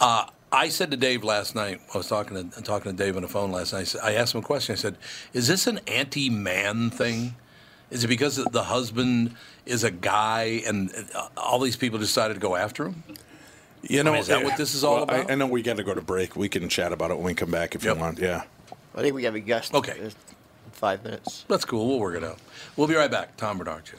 Uh, I said to Dave last night. I was talking to talking to Dave on the phone last night. I, said, I asked him a question. I said, "Is this an anti-man thing? Is it because the husband is a guy and uh, all these people decided to go after him?"
You know,
I mean, is that what this is all
well,
about?
I, know we got to go to break. We can chat about it when we come back if you want. Yeah.
I think we have a guest.
Okay.
in Five minutes.
That's cool. We'll work it out. We'll be right back. Tom Barnard Show.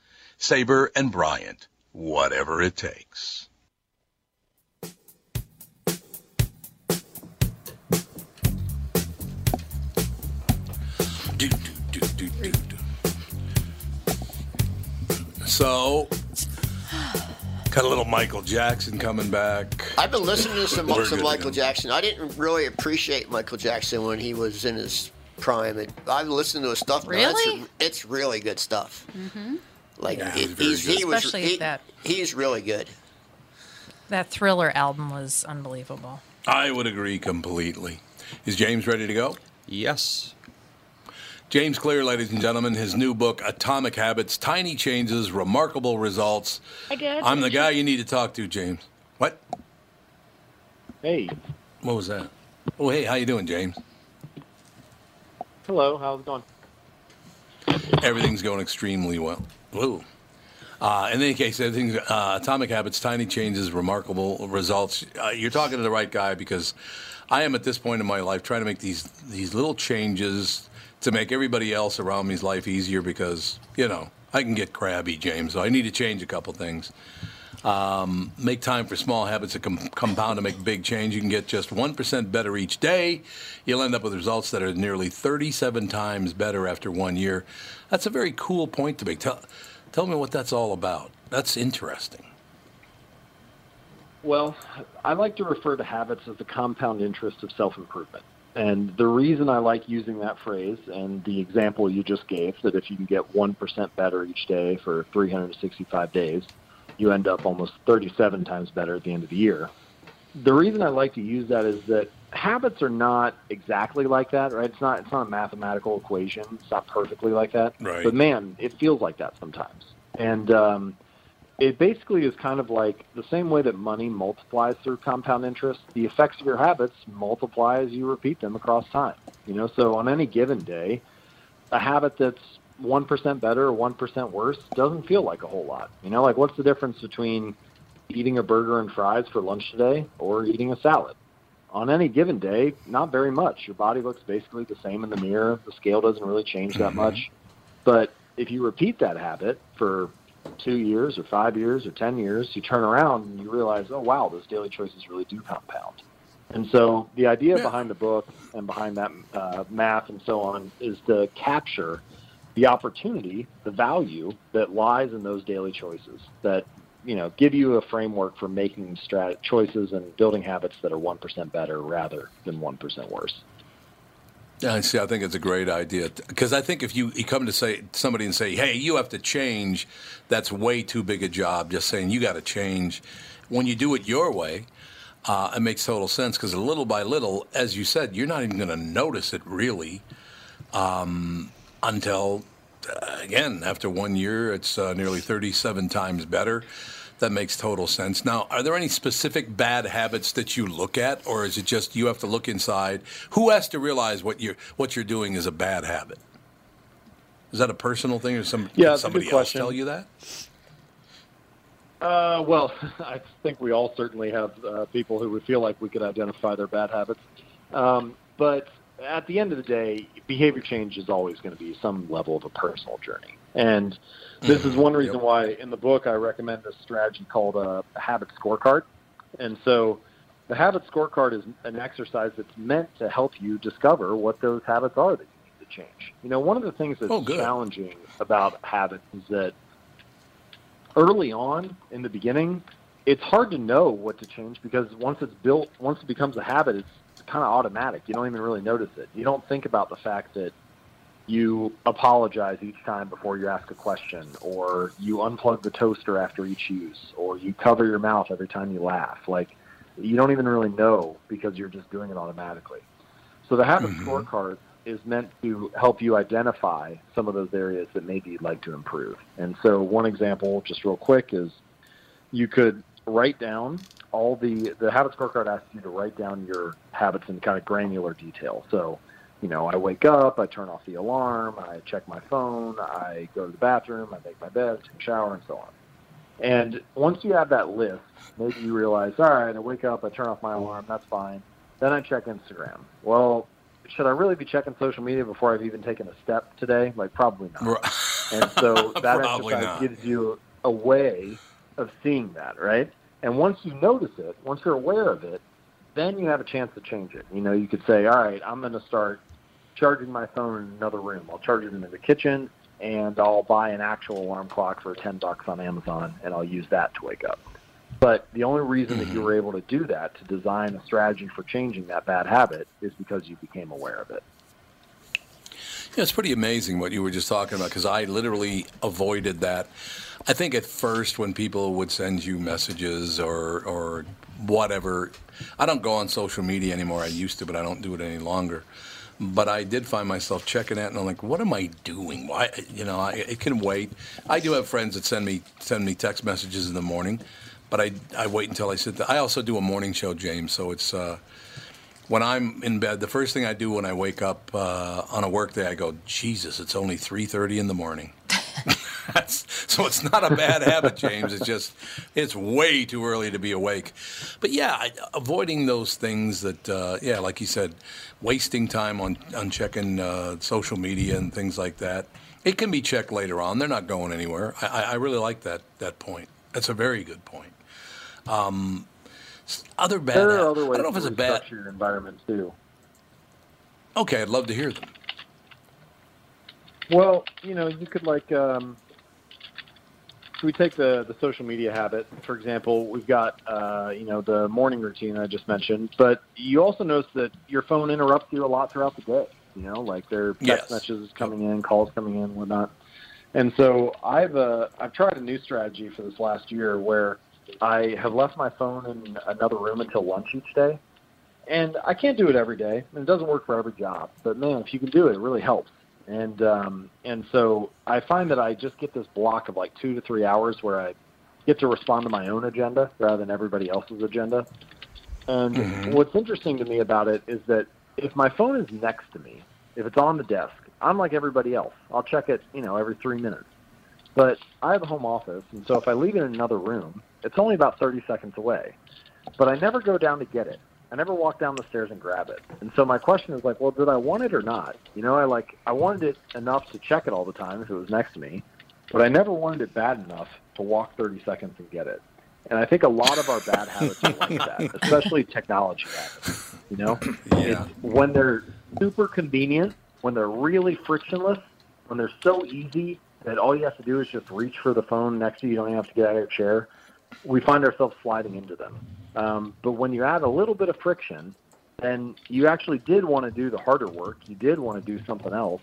Sabre and Bryant, whatever it takes. Do, do, do, do, do, do. So, got a little Michael Jackson coming back.
I've been listening to some,
We're
some Michael
go.
Jackson. I didn't really appreciate Michael Jackson when he was in his prime. And I've listened to his stuff. now. It's-
Really?
It's, really good stuff.
Mm-hmm.
Like
Yeah,
it-
he's
he's, he was
Especially
he-
that-
he's really good.
That Thriller album was unbelievable.
I would agree completely. Is James ready to go?
Yes.
James Clear, ladies and gentlemen, his new book, Atomic Habits Tiny Changes, Remarkable Results.
I Dad.
I'm the guy you need to talk to, James. What?
Hey.
What was that? Oh, hey, how you doing, James?
Hello. How's it going?
Everything's going extremely well. Woo. Uh, in any case, everything's, uh, Atomic Habits, Tiny Changes, Remarkable Results. Uh, you're talking to the right guy because I am at this point in my life trying to make these these little changes to make everybody else around me's life easier because you know I can get crabby, James. So I need to change a couple things. Um, make time for small habits that com- compound to make big change. You can get just 1% better each day. You'll end up with results that are nearly 37 times better after one year. That's a very cool point to make. Tell, tell me what that's all about. That's interesting.
Well, I like to refer to habits as the compound interest of self improvement. And the reason I like using that phrase and the example you just gave, that if you can get 1% better each day for 365 days, you end up almost 37 times better at the end of the year. The reason I like to use that is that habits are not exactly like that, right? It's not it's not a mathematical equation. It's not perfectly like that.
Right.
But man, it feels like that sometimes. And um, it basically is kind of like the same way that money multiplies through compound interest. The effects of your habits multiply as you repeat them across time. You know, so on any given day, a habit that's one percent better or one percent worse doesn't feel like a whole lot. You know, like what's the difference between eating a burger and fries for lunch today or eating a salad? On any given day, not very much. Your body looks basically the same in the mirror. The scale doesn't really change that much. But if you repeat that habit for two years or five years or ten years, you turn around and you realize, oh wow, those daily choices really do compound. And so the idea behind the book and behind that uh, math and so on is to capture the opportunity, the value that lies in those daily choices that you know give you a framework for making strat- choices and building habits that are one percent better rather than one percent worse.
Yeah, I see. I think it's a great idea because I think if you, you come to say somebody and say, "Hey, you have to change," that's way too big a job. Just saying you got to change. When you do it your way, uh, it makes total sense because little by little, as you said, you're not even going to notice it really um, until again after one year, it's uh, nearly 37 times better. That makes total sense. Now, are there any specific bad habits that you look at, or is it just you have to look inside? Who has to realize what you're what you're doing is a bad habit? Is that a personal thing, or some
Yeah,
did
it's a good
somebody else tell you that?
Uh, well, (laughs) I think we all certainly have uh, people who would feel like we could identify their bad habits. Um, but at the end of the day, behavior change is always going to be some level of a personal journey. And this is mm-hmm. one reason why in the book I recommend this strategy called uh, a habit scorecard. And so the habit scorecard is an exercise that's meant to help you discover what those habits are that you need to change. You know, one of the things that's
Oh,
challenging about habits is that early on in the beginning, it's hard to know what to change because once it's built, once it becomes a habit, it's kind of automatic. You don't even really notice it. You don't think about the fact that you apologize each time before you ask a question, or you unplug the toaster after each use, or you cover your mouth every time you laugh. Like, you don't even really know because you're just doing it automatically. So the habit mm-hmm. scorecard is meant to help you identify some of those areas that maybe you'd like to improve. And so one example, just real quick, is you could write down all the the habit scorecard asks you to write down your habits in kind of granular detail. So, you know, I wake up, I turn off the alarm, I check my phone, I go to the bathroom, I make my bed, take a shower, and so on. And once you have that list, maybe you realize, all right, I wake up, I turn off my alarm, that's fine. Then I check Instagram. Well, should I really be checking social media before I've even taken a step today? Like, probably not. And so (laughs) that exercise
not.
gives you a way of seeing that, right? And once you notice it, once you're aware of it, then you have a chance to change it. You know, you could say, all right, I'm going to start charging my phone in another room. I'll charge it in the kitchen, and I'll buy an actual alarm clock for 10 bucks on Amazon, and I'll use that to wake up. But the only reason that you mm-hmm. were able to do that, to design a strategy for changing that bad habit, is because you became aware of it.
Yeah, it's pretty amazing what you were just talking about because I literally avoided that. I think at first when people would send you messages or or whatever, I don't go on social media anymore. I used to, but I don't do it any longer. But I did find myself checking that, and I'm like, "What am I doing? Why? You know, I, it can wait." I do have friends that send me send me text messages in the morning, but I I wait until I sit. There. I also do a morning show, James, so it's. Uh, when I'm in bed, the first thing I do when I wake up uh, on a work day, I go, Jesus, it's only 3.30 in the morning. So it's not a bad habit, James. It's just it's way too early to be awake. But yeah, I, avoiding those things that uh, yeah, like you said, wasting time on on checking uh, social media and things like that. It can be checked later on. They're not going anywhere. I, I really like that that point. That's a very good point. Um, other bad.
there are other ways
I don't know if it's a bad.
your environment too.
Okay, I'd love to hear them.
Well, you know, you could like um, if we take the the social media habit, for example, we've got uh, you know the morning routine I just mentioned, but you also notice that your phone interrupts you a lot throughout the day. You know, like there are text
Yes.
messages coming in, calls coming in, whatnot. And so I've uh, I've tried a new strategy for this last year where I have left my phone in another room until lunch each day. And I can't do it every day, and it doesn't work for every job. But man, if you can do it, it really helps. And um, and so I find that I just get this block of like two to three hours where I get to respond to my own agenda rather than everybody else's agenda. And
Mhm.
what's interesting to me about it is that if my phone is next to me, if it's on the desk, I'm like everybody else. I'll check it, you know, every three minutes. But I have a home office, and so if I leave it in another room, it's only about 30 seconds away. But I never go down to get it. I never walk down the stairs and grab it. And so my question is like, well, did I want it or not? You know, I like I wanted it enough to check it all the time if it was next to me, but I never wanted it bad enough to walk 30 seconds and get it. And I think a lot of our bad habits are like that, (laughs) especially technology habits. You know,
Yeah.
when they're super convenient, when they're really frictionless, when they're so easy that all you have to do is just reach for the phone next to you, you don't even have to get out of your chair, we find ourselves sliding into them. Um, but when you add a little bit of friction, then you actually did want to do the harder work. You did want to do something else,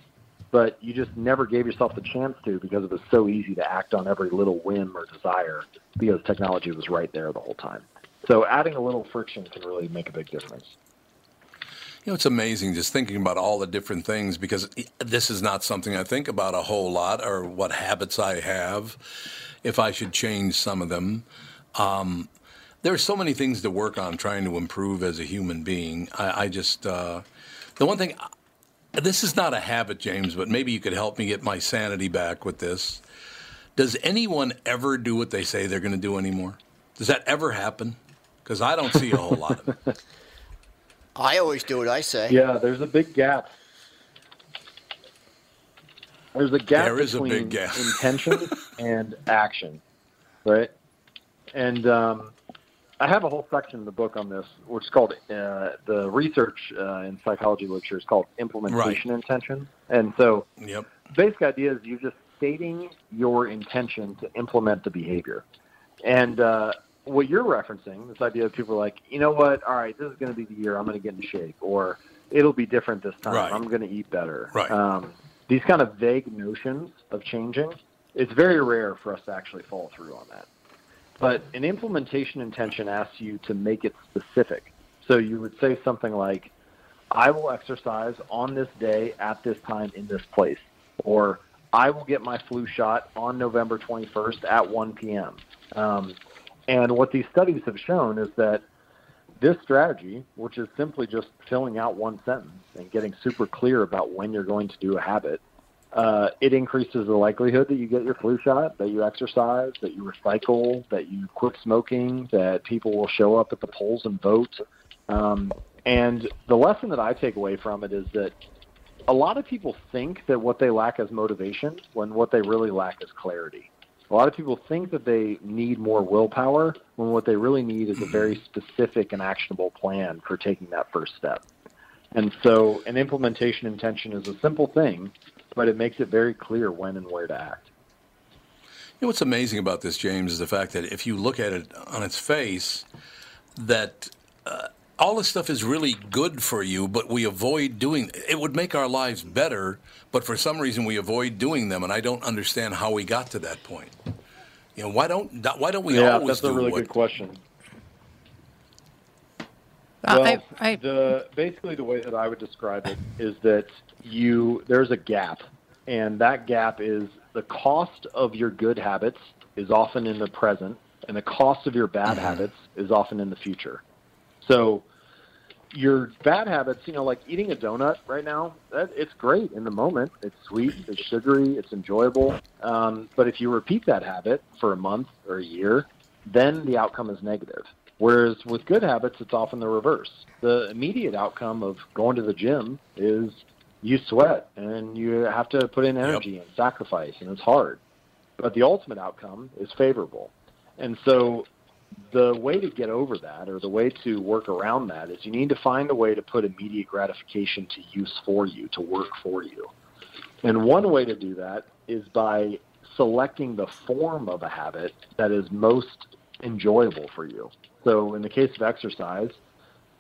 but you just never gave yourself the chance to because it was so easy to act on every little whim or desire because technology was right there the whole time. So adding a little friction can really make a big difference.
You know, it's amazing just thinking about all the different things because this is not something I think about a whole lot or what habits I have, if I should change some of them. Um, there are so many things to work on trying to improve as a human being. I, I just, uh, the one thing, this is not a habit, James, but maybe you could help me get my sanity back with this. Does anyone ever do what they say they're going to do anymore? Does that ever happen? Because I don't see a whole lot of it. (laughs)
I always do what I say.
Yeah, there's a big gap. There's a gap
There is a big gap.
intention (laughs) and action, right? And um, I have a whole section in the book on this, which is called uh, the research uh, in psychology literature is called implementation intention. And so,
Yep.
basic idea is you're just stating your intention to implement the behavior. And uh, what you're referencing, this idea of people like, you know what, all right, this is going to be the year I'm going to get in shape, or it'll be different this time.
Right.
I'm going to eat better.
Right.
Um, these kind of vague notions of changing, it's very rare for us to actually fall through on that. But an implementation intention asks you to make it specific. So you would say something like, I will exercise on this day at this time in this place. Or I will get my flu shot on November 21st at 1 p.m. Um, and what these studies have shown is that this strategy, which is simply just filling out one sentence and getting super clear about when you're going to do a habit, uh, it increases the likelihood that you get your flu shot, that you exercise, that you recycle, that you quit smoking, that people will show up at the polls and vote. Um, and the lesson that I take away from it is that a lot of people think that what they lack is motivation when what they really lack is clarity. A lot of people think that they need more willpower when what they really need is a very specific and actionable plan for taking that first step. And so an implementation intention is a simple thing, but it makes it very clear when and where to act.
You know what's amazing about this, James, is the fact that if you look at it on its face, that uh, all this stuff is really good for you, but we avoid doing. It would make our lives better, but for some reason we avoid doing them, and I don't understand how we got to that point. You know, why don't why don't we
yeah,
always
that's a really
what?
good question. Well,
I- I-
the basically the way that I would describe it is that you there's a gap, and that gap is the cost of your good habits is often in the present, and the cost of your bad habits is often in the future. So, your bad habits, you know, like eating a donut right now, that it's great in the moment. It's sweet, it's sugary, it's enjoyable. Um, but if you repeat that habit for a month or a year, then the outcome is negative. Whereas with good habits, it's often the reverse. The immediate outcome of going to the gym is you sweat and you have to put in energy and sacrifice, and it's hard. But the ultimate outcome is favorable. And so the way to get over that or the way to work around that is you need to find a way to put immediate gratification to use for you, to work for you. And one way to do that is by selecting the form of a habit that is most enjoyable for you. So in the case of exercise,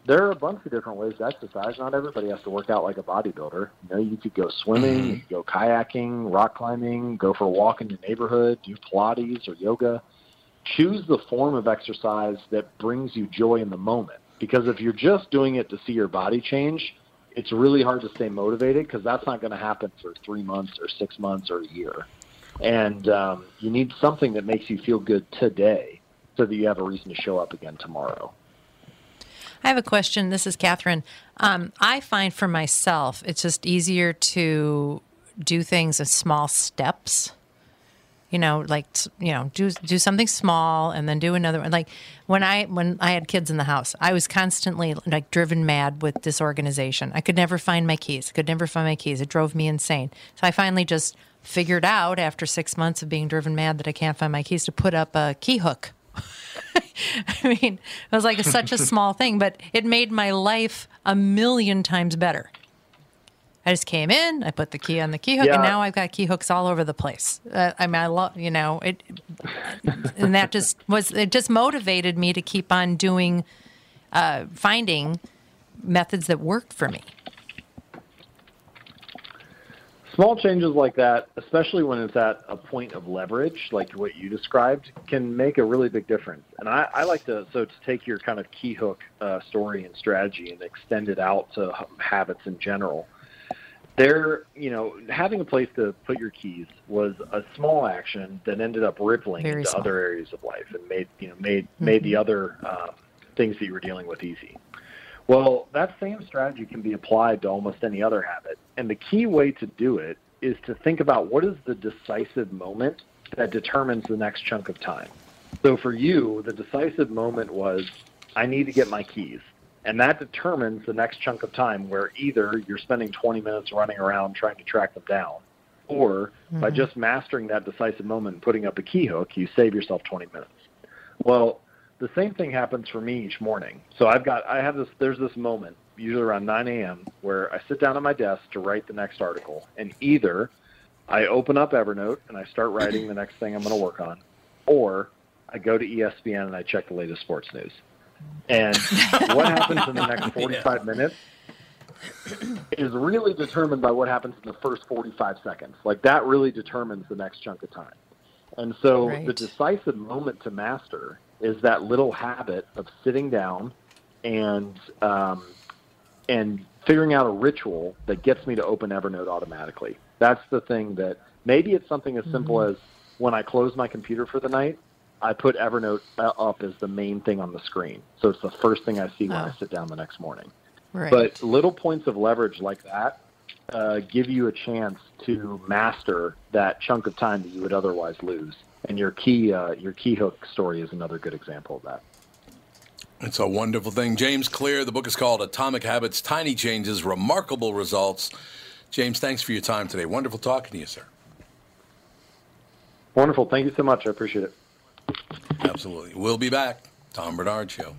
there are a bunch of different ways to exercise. Not everybody has to work out like a bodybuilder. You know, you could go swimming, you could go kayaking, rock climbing, go for a walk in your neighborhood, do Pilates or yoga. Choose the form of exercise that brings you joy in the moment. Because if you're just doing it to see your body change, it's really hard to stay motivated because that's not going to happen for three months or six months or a year. And um, you need something that makes you feel good today so that you have a reason to show up again tomorrow.
I have a question. This is Catherine. Um, I find for myself, it's just easier to do things in small steps. You know, like you know, do do something small and then do another one. Like when I when I had kids in the house, I was constantly like driven mad with disorganization. I could never find my keys. Could never find my keys. It drove me insane. So I finally just figured out after six months of being driven mad that I can't find my keys to put up a key hook (laughs) I mean, it was like such a (laughs) small thing, but it made my life a million times better. I just came in, I put the key on the key hook,
Yeah.
and now I've got key hooks all over the place. Uh, I mean, I love, you know, it, and that just was, it just motivated me to keep on doing, uh, finding methods that worked for me.
Small changes like that, especially when it's at a point of leverage, like what you described, can make a really big difference. And I, I like to so to take your kind of key hook uh, story and strategy and extend it out to habits in general. There, you know, having a place to put your keys was a small action that ended up rippling
Very
into
small.
other areas of life and made you know made made the other um, things that you were dealing with easy. Well, that same strategy can be applied to almost any other habit. And the key way to do it is to think about what is the decisive moment that determines the next chunk of time. So for you, the decisive moment was I need to get my keys. And that determines the next chunk of time where either you're spending 20 minutes running around trying to track them down, or by
Mhm.
just mastering that decisive moment and putting up a key hook, you save yourself 20 minutes. Well, the same thing happens for me each morning. So I've got I have this there's this moment usually around 9 a.m. where I sit down at my desk to write the next article, and either I open up Evernote and I start writing the next thing I'm going to work on, or I go to ESPN and I check the latest sports news. And (laughs) what happens in the next 45 minutes is really determined by what happens in the first 45 seconds. Like that really determines the next chunk of time. And so the decisive moment to master is that little habit of sitting down and um, and figuring out a ritual that gets me to open Evernote automatically. That's the thing that maybe it's something as simple
Mhm.
as when I close my computer for the night, I put Evernote uh, up as the main thing on the screen. So it's the first thing I see when I
Oh.
sit down the next morning.
Right.
But little points of leverage like that uh, give you a chance to master that chunk of time that you would otherwise lose. And your key, uh, your key hook story is another good example of that.
It's a wonderful thing. James Clear, the book is called Atomic Habits, Tiny Changes, Remarkable Results. James, thanks for your time today. Wonderful talking to you, sir.
Wonderful. Thank you so much. I appreciate it.
Absolutely. We'll be back. Tom Barnard Show.